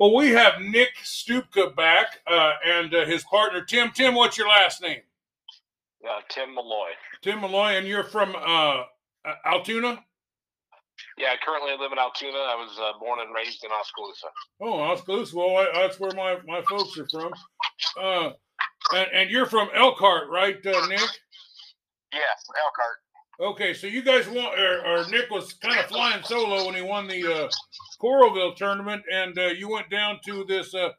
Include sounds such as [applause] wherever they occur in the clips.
Well, we have Nick Stupka back uh, and uh, his partner Tim. Tim, what's your last name? Uh, Tim Malloy. Tim Malloy, and you're from uh, Altoona. Yeah, I currently live in Altoona. I was uh, born and raised in Oskaloosa. Oh, Oskaloosa. Well, I, that's where my, my folks are from. Uh, and, and you're from Elkhart, right, uh, Nick? Yes, Elkhart. Okay, so you guys won, or, or Nick was kind of flying solo when he won the uh, Coralville tournament, and uh, you went down to this uh,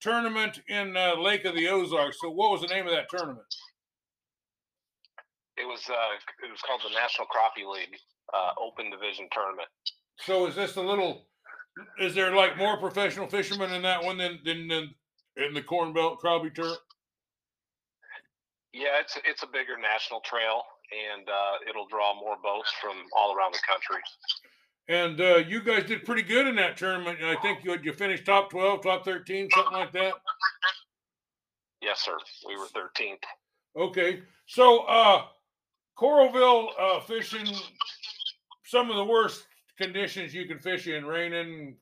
tournament in uh, Lake of the Ozarks. So, what was the name of that tournament? It was uh, it was called the National Crappie League uh, Open Division tournament. So, is this a little? Is there like more professional fishermen in that one than than, than in the Corn Belt Crappie Tour? Yeah, it's it's a bigger national trail, and uh, it'll draw more boats from all around the country. And uh, you guys did pretty good in that tournament. I think you you finished top twelve, top thirteen, something like that. Yes, sir. We were thirteenth. Okay, so uh, Coralville uh, fishing some of the worst conditions you can fish in: raining,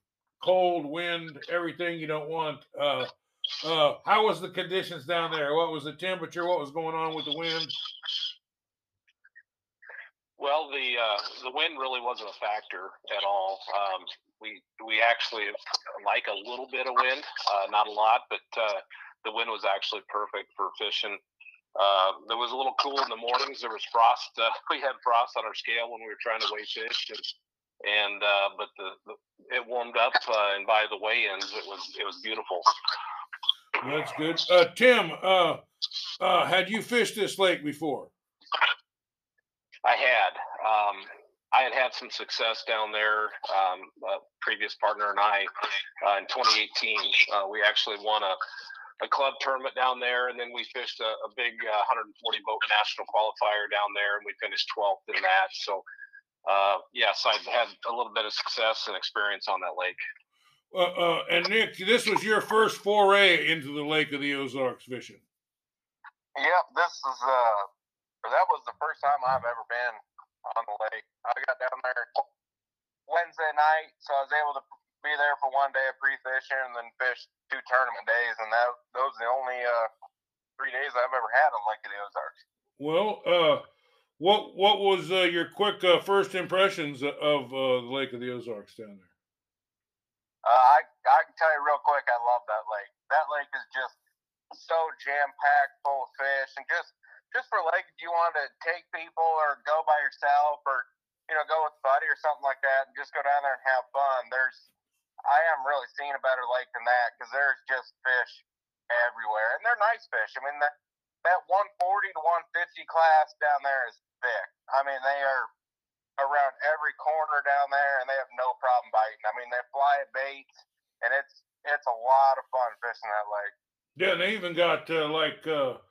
cold, wind, everything you don't want. Uh, uh, how was the conditions down there? What was the temperature? What was going on with the wind? Well, the uh, the wind really wasn't a factor at all. Um, we we actually like a little bit of wind, uh, not a lot, but uh, the wind was actually perfect for fishing. Uh, there was a little cool in the mornings. There was frost. Uh, [laughs] we had frost on our scale when we were trying to weigh fish, and, and uh, but the, the, it warmed up, and by the weigh-ins, it was it was beautiful. That's good. Tim, had you fished this lake before? I had. Um, I had had some success down there. Um, a previous partner and I, uh, in 2018, uh, we actually won a, a club tournament down there, and then we fished a, a big uh, 140 boat national qualifier down there, and we finished 12th in that. So, uh, yes, I've had a little bit of success and experience on that lake. Uh, uh, and Nick, this was your first foray into the Lake of the Ozarks fishing. Yep, this is uh that was the first time I've ever been on the lake. I got down there Wednesday night, so I was able to be there for one day of pre-fishing and then fish two tournament days, and that those are the only uh, three days I've ever had on Lake of the Ozarks. Well, uh, what what was uh, your quick uh, first impressions of uh, the Lake of the Ozarks down there? Uh, I I can tell you real quick, I love that lake. That lake is just so jam packed full of fish, and just just for like if you want to take people or go by yourself or you know go with a buddy or something like that and just go down there and have fun. There's I haven't really seen a better lake than that because there's just fish everywhere and they're nice fish. I mean that that 140 to 150 class down there is thick. I mean they are around every corner down there and they have no problem biting. I mean they fly at baits and it's it's a lot of fun fishing that lake. Yeah, they even got uh, like uh,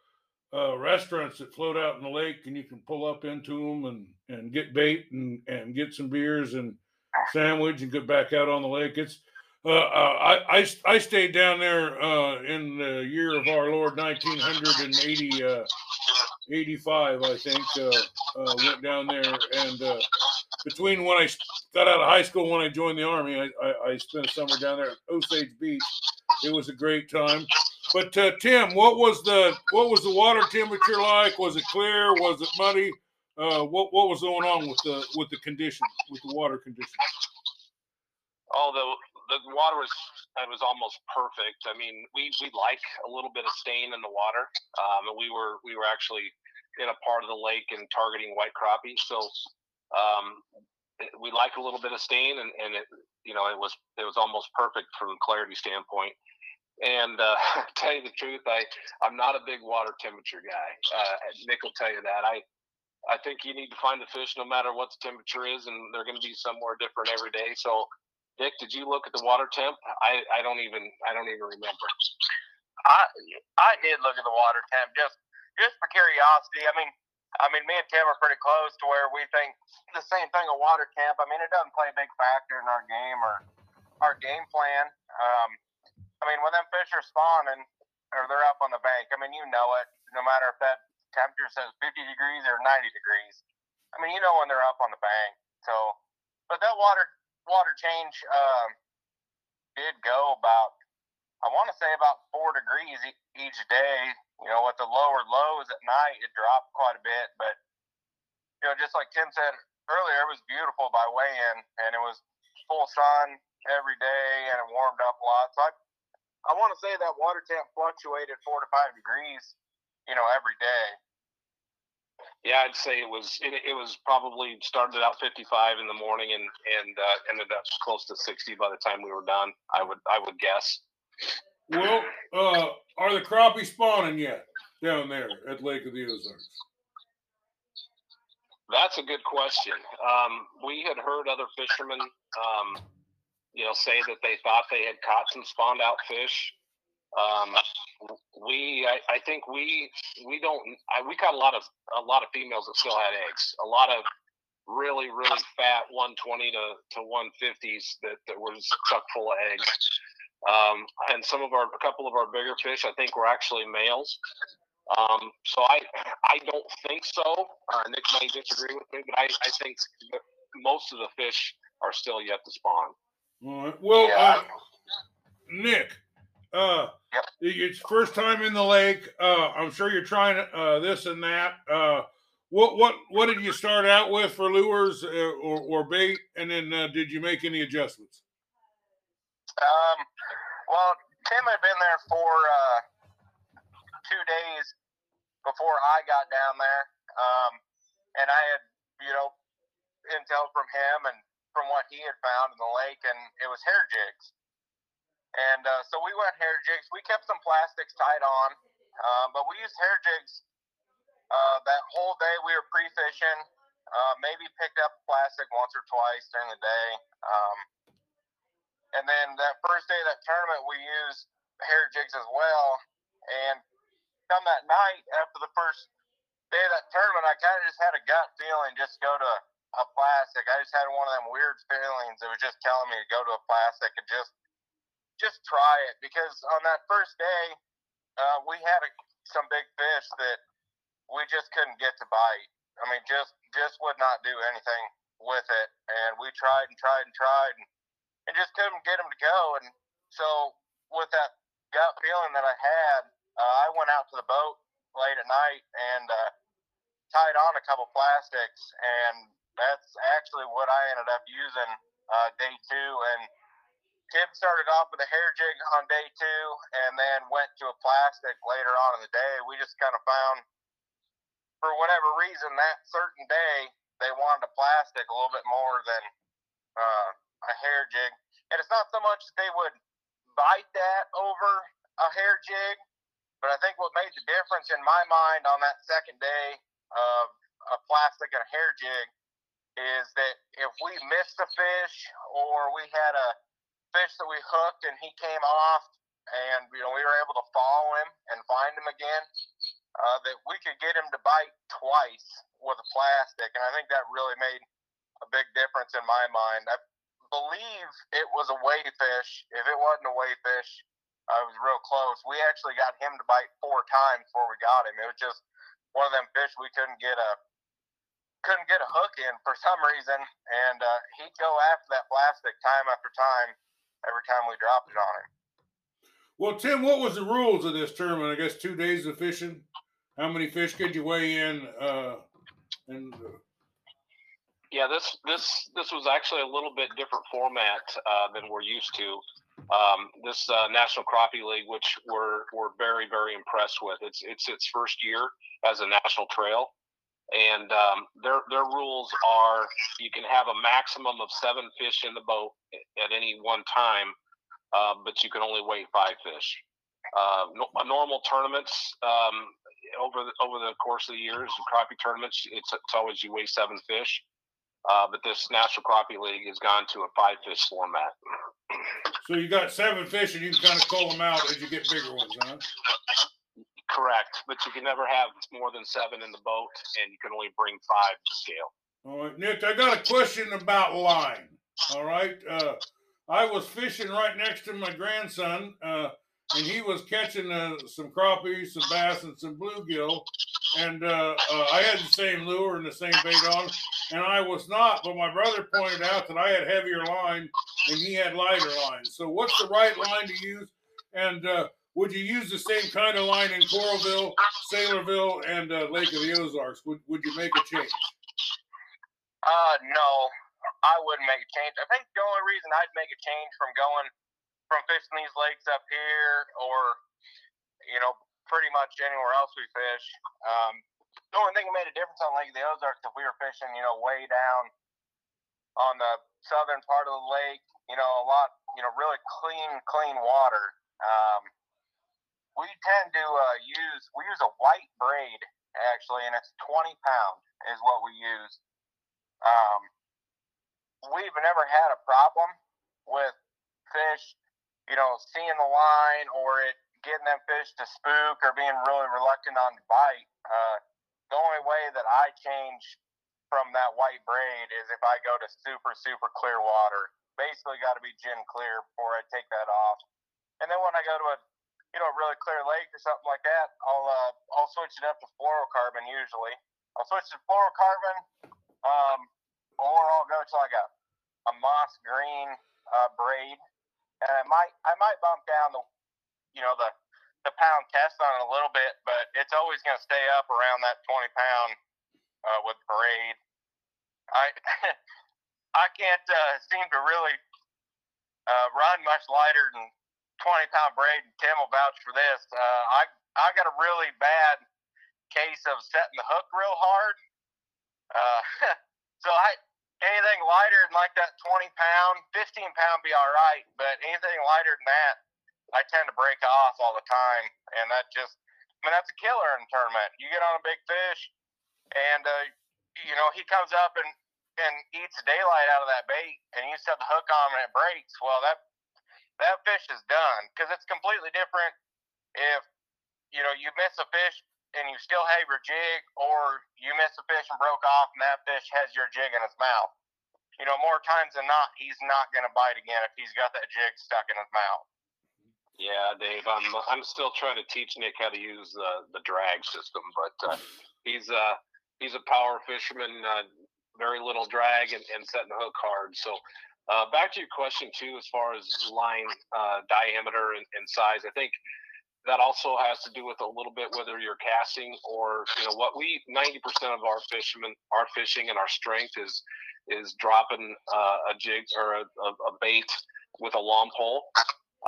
uh, restaurants that float out in the lake, and you can pull up into them and and get bait and and get some beers and sandwich and get back out on the lake. It's uh, uh, I, I I stayed down there uh, in the year of our Lord, nineteen hundred and eighty. Uh, 85, I think, uh, uh, went down there. And uh, between when I got out of high school when I joined the Army, I, I, I spent a summer down there at Osage Beach. It was a great time. But uh, Tim, what was the what was the water temperature like? Was it clear? Was it muddy? Uh, what what was going on with the with the condition with the water conditions? Oh, the the water was it was almost perfect. I mean, we we like a little bit of stain in the water, um, and we were we were actually in a part of the lake and targeting white crappie, so um, we like a little bit of stain, and, and it you know it was it was almost perfect from clarity standpoint. And uh, [laughs] tell you the truth, I I'm not a big water temperature guy. Uh, Nick will tell you that. I I think you need to find the fish no matter what the temperature is, and they're going to be somewhere different every day. So, Nick, did you look at the water temp? I, I don't even I don't even remember. I I did look at the water temp just just for curiosity. I mean, I mean, me and Tim are pretty close to where we think the same thing. A water temp. I mean, it doesn't play a big factor in our game or our game plan. Um, I mean, when them fish are spawning or they're up on the bank, I mean, you know it. No matter if that temperature says 50 degrees or 90 degrees, I mean, you know when they're up on the bank. So, but that water water change, um, did go about, I want to say about four degrees e- each day. You know, with the lower lows at night, it dropped quite a bit. But, you know, just like Tim said earlier, it was beautiful by weigh-in, and it was full sun every day, and it warmed up a lot. So I, I want to say that water temp fluctuated four to five degrees, you know, every day. Yeah, I'd say it was it, it was probably started out 55 in the morning and and uh, ended up close to 60 by the time we were done. I would I would guess. Well, uh, are the crappie spawning yet down there at Lake of the Ozarks? That's a good question. Um, we had heard other fishermen, um, you know, say that they thought they had caught some spawned out fish. Um, we, I, I think we, we don't. I, we caught a lot of a lot of females that still had eggs. A lot of really, really fat 120 to to 150s that that were chock full of eggs. Um, and some of our, a couple of our bigger fish, I think, were actually males. Um, so I, I don't think so. Uh, Nick may disagree with me, but I, I think most of the fish are still yet to spawn. All right. Well, Yeah. uh, Nick, uh, Yep. it's first time in the lake. Uh, I'm sure you're trying uh, this and that. Uh, what what what did you start out with for lures uh, or, or bait, and then uh, did you make any adjustments? Um, well, Tim had been there for uh, two days before I got down there, um, and I had, you know, intel from him and from what he had found in the lake, and it was hair jigs. And uh, so we went hair jigs. We kept some plastics tied on, uh, but we used hair jigs uh, that whole day. We were pre-fishing. Uh, maybe picked up plastic once or twice during the day. Um, and then that first day of that tournament, we used hair jigs as well. And come that night after the first day of that tournament, I kind of just had a gut feeling just go to a plastic. I just had one of them weird feelings. It was just telling me to go to a plastic and just just try it because on that first day, uh, we had a, some big fish that we just couldn't get to bite. I mean, just just would not do anything with it, and we tried and tried and tried, and, and just couldn't get them to go. And so, with that gut feeling that I had, uh, I went out to the boat late at night and uh, tied on a couple plastics, and that's actually what I ended up using uh, day two. And Tim started off with a hair jig on day two, and then went to a plastic later on in the day. We just kind of found for whatever reason, that certain day they wanted a plastic a little bit more than uh, a hair jig. And it's not so much that they would bite that over a hair jig, but I think what made the difference in my mind on that second day of a plastic and a hair jig is that if we missed a fish or we had a fish that we hooked and he came off and you know we were able to follow him and find him again, uh, that we could get him to bite twice with a plastic, and I think that really made a big difference in my mind. I believe it was a wave fish. If it wasn't a wave fish, I was real close. We actually got him to bite four times before we got him. It was just one of them fish we couldn't get a couldn't get a hook in for some reason, and uh, he'd go after that plastic time after time every time we dropped it on him. Well, Tim, what was the rules of this tournament? I guess two days of fishing. How many fish could you weigh in? Uh, and uh, Yeah, this this this was actually a little bit different format uh, than we're used to. Um, this uh, National Crappie League, which we're we're very very impressed with. It's it's its first year as a national trail, and um, their their rules are you can have a maximum of seven fish in the boat at any one time, uh, but you can only weigh five fish. Uh, no, normal tournaments um, over the, over the course of the years, crappie tournaments, it's it's always you weigh seven fish. Uh, but this National Crappie League has gone to a five fish format. so you got seven fish, and you can kind of cull them out as you get bigger ones, huh? Correct, but you can never have more than seven in the boat, and you can only bring five to scale. All right, Nick, I got a question about line. All right. Uh, I was fishing right next to my grandson, uh, and he was catching uh, some crappie, some bass, and some bluegill. And uh, uh, I had the same lure and the same bait on, and I was not. But my brother pointed out that I had heavier line, and he had lighter line. So, what's the right line to use? And uh, would you use the same kind of line in Coralville, Saylorville, and uh, Lake of the Ozarks? Would Would you make a change? Uh, no, I wouldn't make a change. I think the only reason I'd make a change from going from fishing these lakes up here, or you know, pretty much anywhere else we fish. Um, the only thing that made a difference on Lake of the Ozarks if we were fishing, you know, way down on the southern part of the lake, you know, a lot, you know, really clean, clean water. Um, we tend to uh, use we use a white braid actually, and it's 20 pound is what we use. Um, we've never had a problem with fish, you know, seeing the line or it getting them fish to spook or being really reluctant on the bite. Uh, the only way that I change from that white braid is if I go to super super clear water. Basically, got to be gin clear before I take that off. And then when I go to a you know, a really clear lake or something like that, I'll uh, I'll switch it up to fluorocarbon usually. I'll switch to fluorocarbon, um, or I'll go to like a a moss green uh, braid, and I might I might bump down the you know the the pound test on it a little bit, but it's always going to stay up around that 20 pound uh, with braid. I [laughs] I can't uh, seem to really uh, run much lighter than 20 pound braid, and Tim will vouch for this. Uh, I I got a really bad case of setting the hook real hard. Uh, [laughs] so I anything lighter than like that 20 pound, 15 pound be all right, but anything lighter than that, I tend to break off all the time, and that just I mean that's a killer in a tournament. You get on a big fish, and uh, you know he comes up and and eats daylight out of that bait, and you set the hook on and it breaks. Well, that that fish is done because it's completely different if you know you miss a fish and you still have your jig, or you miss a fish and broke off, and that fish has your jig in his mouth. You know, more times than not, he's not going to bite again if he's got that jig stuck in his mouth. Yeah, Dave, I'm I'm still trying to teach Nick how to use the the drag system, but uh, he's uh he's a power fisherman, uh, very little drag and, and setting the hook hard. So uh, back to your question too, as far as line uh, diameter and, and, size, I think that also has to do with a little bit whether you're casting or you know what we 90% of our fishermen our fishing and our strength is is dropping uh, a jig or a, a, a, bait with a long pole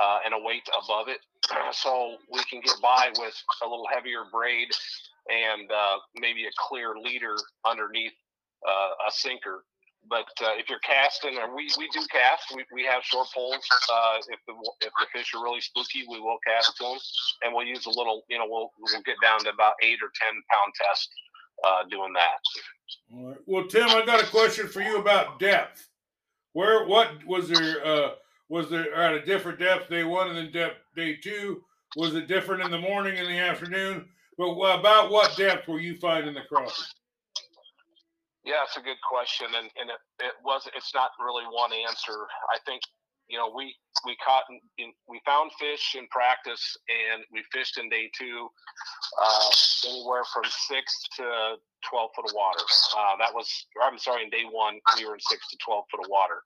uh, and a weight above it, [clears throat] so we can get by with a little heavier braid and uh, maybe a clear leader underneath uh, a sinker but uh, if you're casting, or we, we do cast, we, we have short poles. Uh, if the if the fish are really spooky, we will cast to them, and we'll use a little. You know, we'll we'll get down to about eight or ten pound test uh, doing that. All right. Well, Tim, I got a question for you about depth. Where what was there? Uh, was there at a different depth day one and then depth day two? Was it different in the morning and the afternoon? But about what depth were you finding the crappie? Yeah, it's a good question, and and it, it was it's not really one answer. I think you know we we caught in, we found fish in practice, and we fished in day two, uh, anywhere from six to twelve foot of water. Uh, that was I'm sorry, in day one we were in six to twelve foot of water,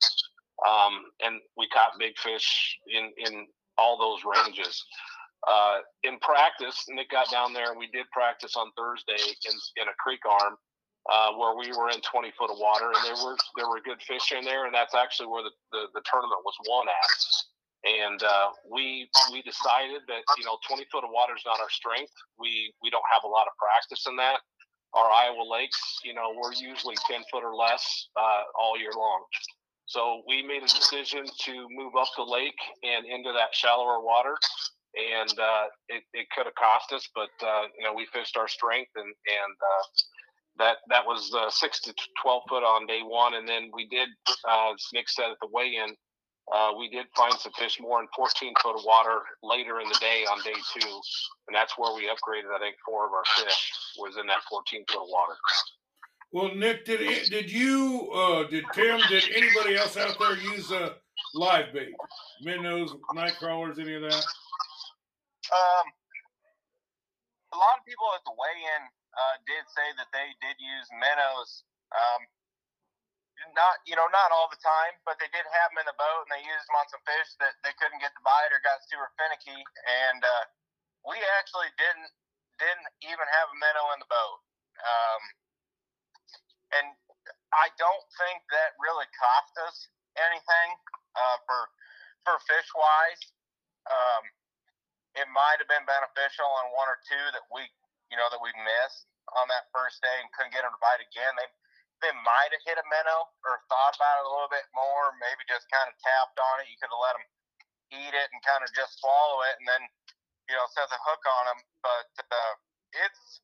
um, and we caught big fish in in all those ranges. Uh, in practice, Nick got down there, and we did practice on Thursday in in a creek arm uh, where we were in 20 foot of water, and there were there were good fish in there, and that's actually where the, the, the tournament was won at. And uh, we we decided that you know 20 foot of water is not our strength. We we don't have a lot of practice in that. Our Iowa lakes, you know, we're usually 10 foot or less uh, all year long. So we made a decision to move up the lake and into that shallower water and uh, it, it could have cost us, but uh, you know we fished our strength and and uh, that that was uh, six to twelve foot on day one, and then we did, uh, as Nick said at the weigh-in, uh, we did find some fish more in 14 foot of water later in the day on day two, and that's where we upgraded. I think four of our fish was in that 14 foot of water. Well, Nick, did it, did you, uh, did Tim, did anybody else out there use a live bait, minnows, night crawlers, any of that? Um, a lot of people at the weigh-in uh, did say that they did use minnows. Um, not you know not all the time, but they did have them in the boat, and they used them on some fish that they couldn't get the bite or got super finicky. And uh, we actually didn't didn't even have a minnow in the boat. Um, and I don't think that really cost us anything uh, for for fish wise. Um, it might have been beneficial on one or two that we you know that we missed on that first day and couldn't get them to bite again. They they might have hit a minnow or thought about it a little bit more, maybe just kind of tapped on it. You could have let them eat it and kind of just swallow it, and then you know set the hook on them. But uh, it's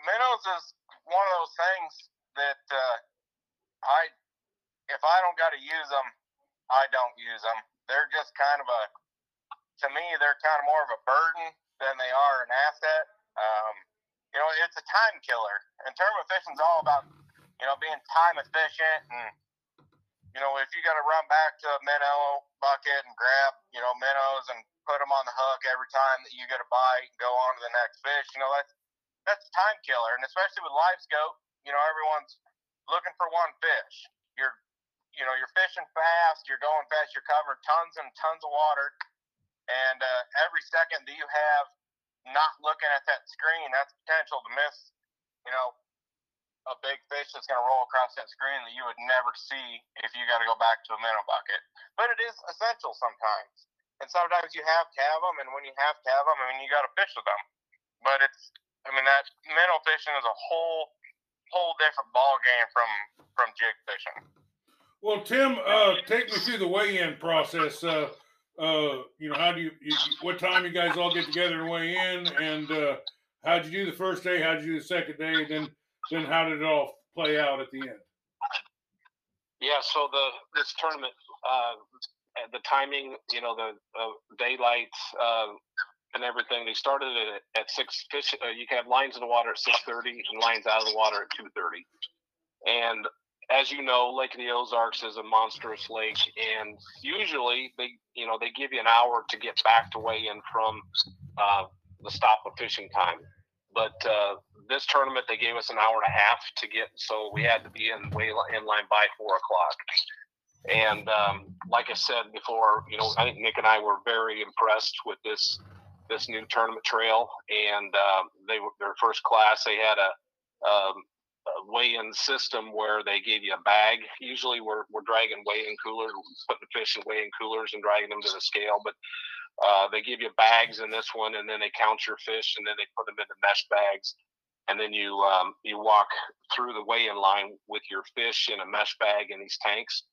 minnows is one of those things that uh, I if I don't got to use them, I don't use them. They're just kind of a to me they're kind of more of a burden than they are an asset. Um, you know, it's a time killer, and tournament fishing's all about you know being time efficient and you know, if you got to run back to a minnow bucket and grab, you know, minnows and put them on the hook every time that you get a bite and go on to the next fish, you know, that's that's a time killer. And especially with LiveScope, you know, everyone's looking for one fish. You're, you know, you're fishing fast, you're going fast, you're covering tons and tons of water, and uh, every second that you have not looking at that screen, that's potential to miss, you know, a big fish that's going to roll across that screen that you would never see if you got to go back to a minnow bucket. But it is essential sometimes. And sometimes you have to have them, and when you have to have them, I mean, you got to fish with them. But it's, I mean, that minnow fishing is a whole, whole different ball game from from jig fishing. Well, Tim, uh, take me through the weigh-in process. Uh, uh, you know, how do you, you, what time you guys all get together and weigh in, and uh, how'd you do the first day? How'd you do the second day? And then then how did it all play out at the end? Yeah, so the this tournament, uh, the timing, you know, the uh, daylight uh, and everything. They started it at six. Fish, uh, you can have lines in the water at six thirty and lines out of the water at two thirty. And as you know, Lake of the Ozarks is a monstrous lake, and usually they, you know, they give you an hour to get back to weigh in from uh, the stop of fishing time. But uh, this tournament they gave us an hour and a half to get, so we had to be in way in line by four o'clock. And um, like I said before, you know, I think Nick and I were very impressed with this this new tournament trail, and uh, they were their first class. They had a, um, weigh-in system where they gave you a bag. Usually, we're we're dragging weigh-in coolers, putting the fish in weigh-in coolers and dragging them to the scale, but uh, they give you bags in this one, and then they count your fish, and then they put them into mesh bags and then you um, you walk through the weigh-in line with your fish in a mesh bag in these tanks.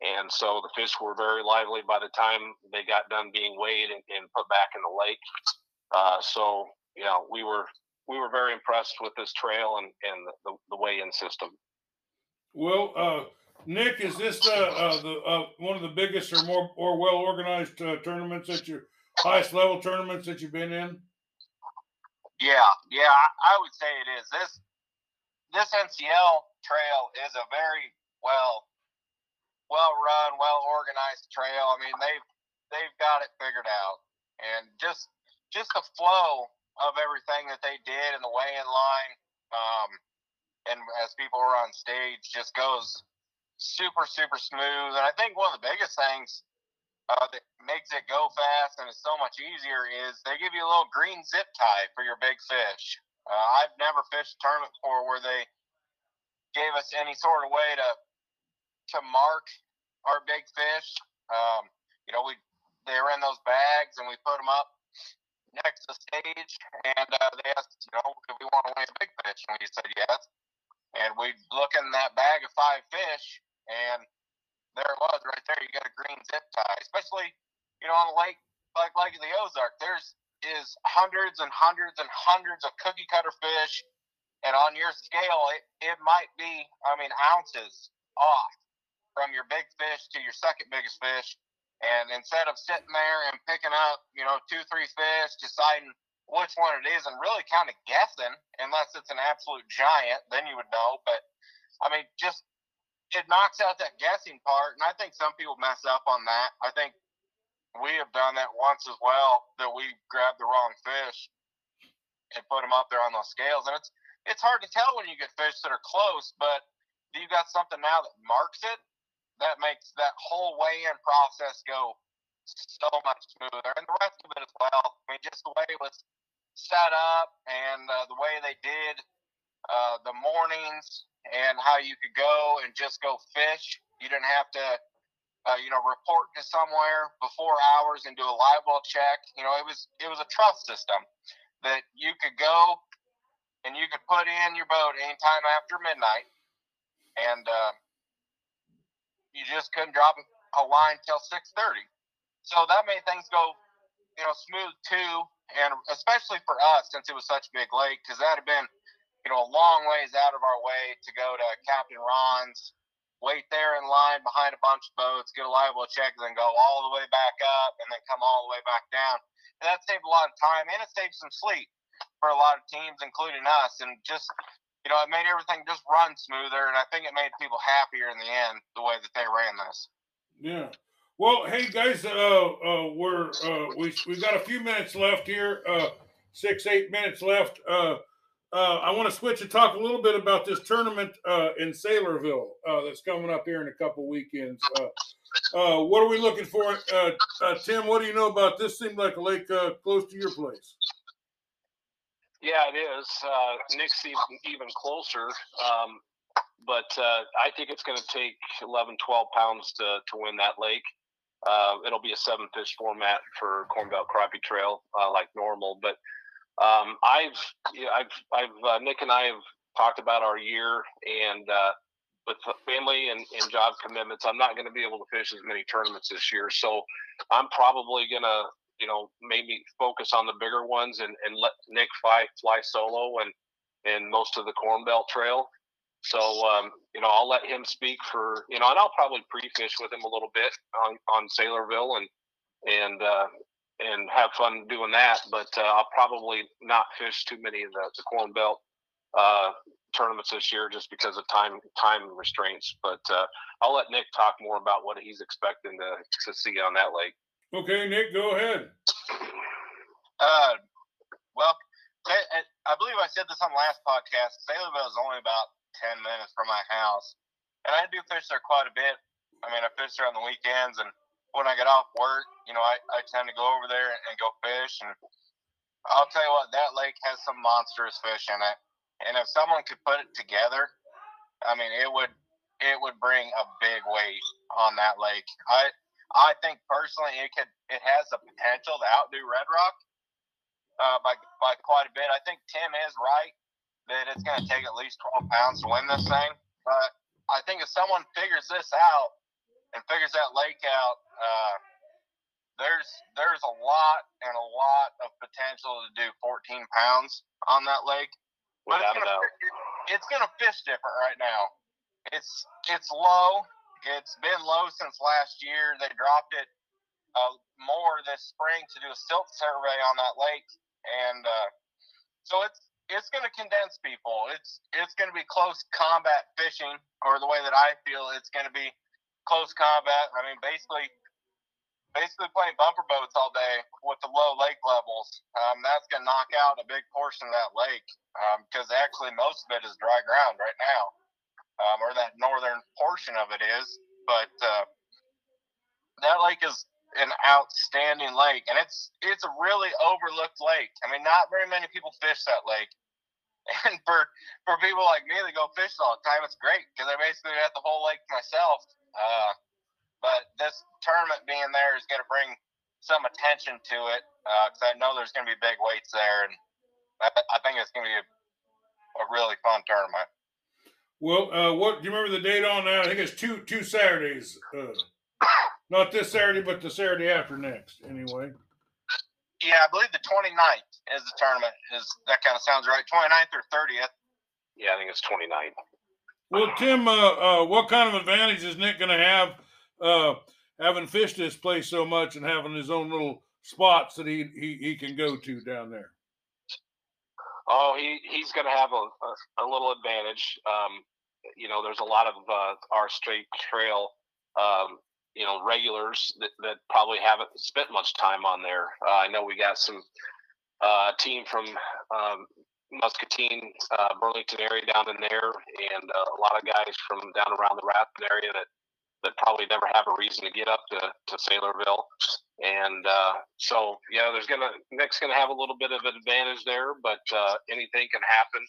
And so the fish were very lively by the time they got done being weighed and, and put back in the lake. Uh, so you know we were we were very impressed with this trail and and the, the weigh-in system. Well, uh, Nick, is this uh, uh the uh, one of the biggest or more or well organized uh, tournaments that your highest level tournaments that you've been in? Yeah, yeah, I, I would say it is. This this NCL trail is a very well well run, well organized trail. I mean, they've they've got it figured out, and just just the flow of everything that they did in the weigh-in line, um, and as people were on stage, just goes super super smooth. And I think one of the biggest things uh, that makes it go fast and it's so much easier is they give you a little green zip tie for your big fish. Uh, I've never fished a tournament before where they gave us any sort of way to to mark our big fish. Um, you know, we they were in those bags and we put them up next to stage, and uh, they asked, you know, if we want to weigh a big fish, and we said yes. And we look in that bag of five fish, and there it was right there. You got a green zip tie, especially you know on a lake like Lake of the Ozark. There's is hundreds and hundreds and hundreds of cookie cutter fish, and on your scale, it, it might be I mean ounces off from your big fish to your second biggest fish. And instead of sitting there and picking up, you know, two, three fish, deciding which one it is, and really kind of guessing, unless it's an absolute giant, then you would know. But I mean, just it knocks out that guessing part, and I think some people mess up on that. I think we have done that once as well. That we grabbed the wrong fish and put them up there on those scales, and it's it's hard to tell when you get fish that are close, but you got something now that marks it, that makes that whole weigh-in process go so much smoother, and the rest of it as well. I mean, just the way it was set up and uh, the way they did uh, the mornings and how you could go and just go fish. You didn't have to, uh, you know, report to somewhere before hours and do a live well check. You know, it was it was a trust system that you could go and you could put in your boat anytime after midnight, and uh, you just couldn't drop a line till six thirty. So that made things go, you know, smooth too, and especially for us since it was such a big lake, because that had been, you know, a long ways out of our way to go to Captain Ron's, wait there in line behind a bunch of boats, get a live check, then go all the way back up, and then come all the way back down. And that saved a lot of time, and it saved some sleep for a lot of teams, including us, and just you know, it made everything just run smoother, and I think it made people happier in the end the way that they ran this. Yeah. Well, hey guys, uh, uh, we're uh, we we got a few minutes left here, uh, six eight minutes left. Uh, uh, I want to switch and talk a little bit about this tournament uh, in Saylorville uh, that's coming up here in a couple weekends. Uh, uh, what are we looking for, uh, uh, Tim? What do you know about this? Seems like a lake uh, close to your place. Yeah, it is. Uh, Nick's even, even closer. Um, but uh, I think it's going to take 11, 12 pounds to, to win that lake. Uh, it'll be a seven fish format for Corn Belt Crappie Trail, uh, like normal. But um, I've, I've, I've, uh, Nick and I have talked about our year, and uh, with family and, and job commitments, I'm not going to be able to fish as many tournaments this year. So I'm probably going to, you know, maybe focus on the bigger ones and, and let Nick fly fly solo and and most of the Corn Belt Trail. So um, you know, I'll let him speak for you know, and I'll probably pre-fish with him a little bit on on Saylorville and and uh, and have fun doing that. But uh, I'll probably not fish too many of the, the Corn Belt uh, tournaments this year just because of time time restraints. But uh, I'll let Nick talk more about what he's expecting to to see on that lake. Okay, Nick, go ahead. Uh, well, I, I believe I said this on last podcast. Saylorville is only about 10 minutes from my house. And I do fish there quite a bit. I mean, I fish there on the weekends. And when I get off work, you know, I, I tend to go over there and, and go fish. And I'll tell you what, that lake has some monstrous fish in it. And if someone could put it together, I mean, it would it would bring a big weight on that lake. I I think personally it could it has the potential to outdo Red Rock uh, by by quite a bit. I think Tim is right that it's going to take at least 12 pounds to win this thing. But I think if someone figures this out and figures that lake out, uh, there's there's a lot and a lot of potential to do 14 pounds on that lake. But Without it's gonna, it's gonna fish different right now. It's it's low. It's been low since last year. They dropped it uh, more this spring to do a silt survey on that lake, and uh, so it's it's going to condense people. It's it's going to be close combat fishing, or the way that I feel, it's going to be close combat. I mean, basically, basically playing bumper boats all day with the low lake levels. Um, that's going to knock out a big portion of that lake because actually most of it is dry ground right now, um, or that northern portion of it is. But uh, that lake is an outstanding lake, and it's it's a really overlooked lake. I mean, not very many people fish that lake, [laughs] and for for people like me that go fish all the time, it's great because I basically got the whole lake myself. Uh, but this tournament being there is going to bring some attention to it because I know there's going to be big weights there, and I, I think it's going to be a, a really fun tournament. Well, uh, what do you remember the date on that? I think it's two two Saturdays. Uh, not this Saturday, but the Saturday after next. Anyway. Yeah, I believe the 29th is the tournament. Is that kind of sounds right? 29th or 30th? Yeah, I think it's 29. Well, Tim, uh, uh, what kind of advantage is Nick going to have uh, having fished this place so much and having his own little spots that he he, he can go to down there? Oh, he he's going to have a, a, a little advantage. Um, you know, there's a lot of uh, our straight trail, um, you know, regulars that, that probably haven't spent much time on there. Uh, I know we got some uh, team from um, Muscatine, uh, Burlington area down in there, and uh, a lot of guys from down around the Rathbun area that that probably never have a reason to get up to, to Saylorville. And uh, so, yeah, there's gonna Nick's gonna have a little bit of an advantage there, but uh, anything can happen.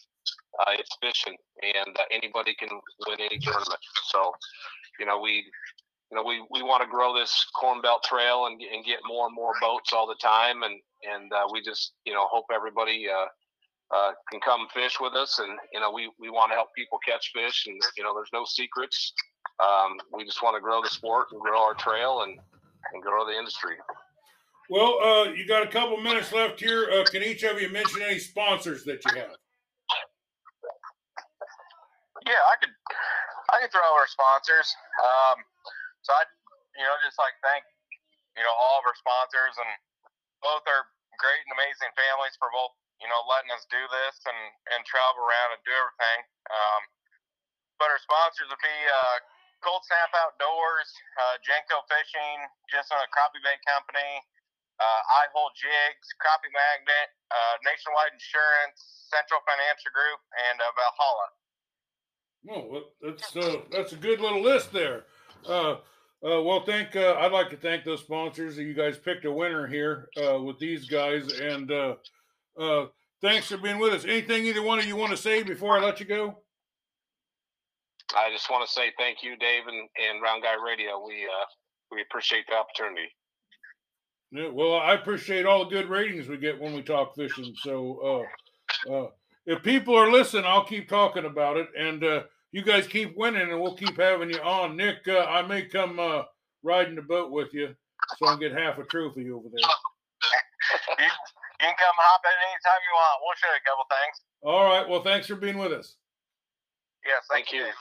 Uh, it's fishing, and uh, anybody can win any tournament. So, you know, we, you know, we, we want to grow this Corn Belt Trail and, and get more and more boats all the time, and and uh, we just, you know, hope everybody. Uh, uh, can come fish with us, and you know we we want to help people catch fish, and you know there's no secrets. Um, we just want to grow the sport and grow our trail and and grow the industry. Well, uh, you got a couple minutes left here. Uh, can each of you mention any sponsors that you have? Yeah, I could I could throw our sponsors. Um, so I, you know, just like thank you know all of our sponsors and both are great and amazing families for both you know letting us do this and and travel around and do everything. Um, but our sponsors would be uh, Cold Snap Outdoors, uh, Jenko Fishing, just on a crappie bait company, uh, I Hold Jigs, Crappie Magnet, uh, Nationwide Insurance, Central Financial Group, and uh, Valhalla. Oh, well, that's uh, that's a good little list there. Uh, uh, well, thank. Uh, I'd like to thank those sponsors. You guys picked a winner here uh, with these guys, and uh, uh, thanks for being with us. Anything either one of you want to say before I let you go? I just want to say thank you, Dave, and, and Round Guy Radio. We uh, we appreciate the opportunity. Yeah, well, I appreciate all the good ratings we get when we talk fishing. So, uh, uh, if people are listening, I'll keep talking about it, and uh, you guys keep winning, and we'll keep having you on. Nick, uh, I may come uh, riding the boat with you, so I can get half a trophy over there. you, you can come hop in anytime you want. We'll show you a couple things. All right. Well, thanks for being with us. Yes, Thank thank, you. you.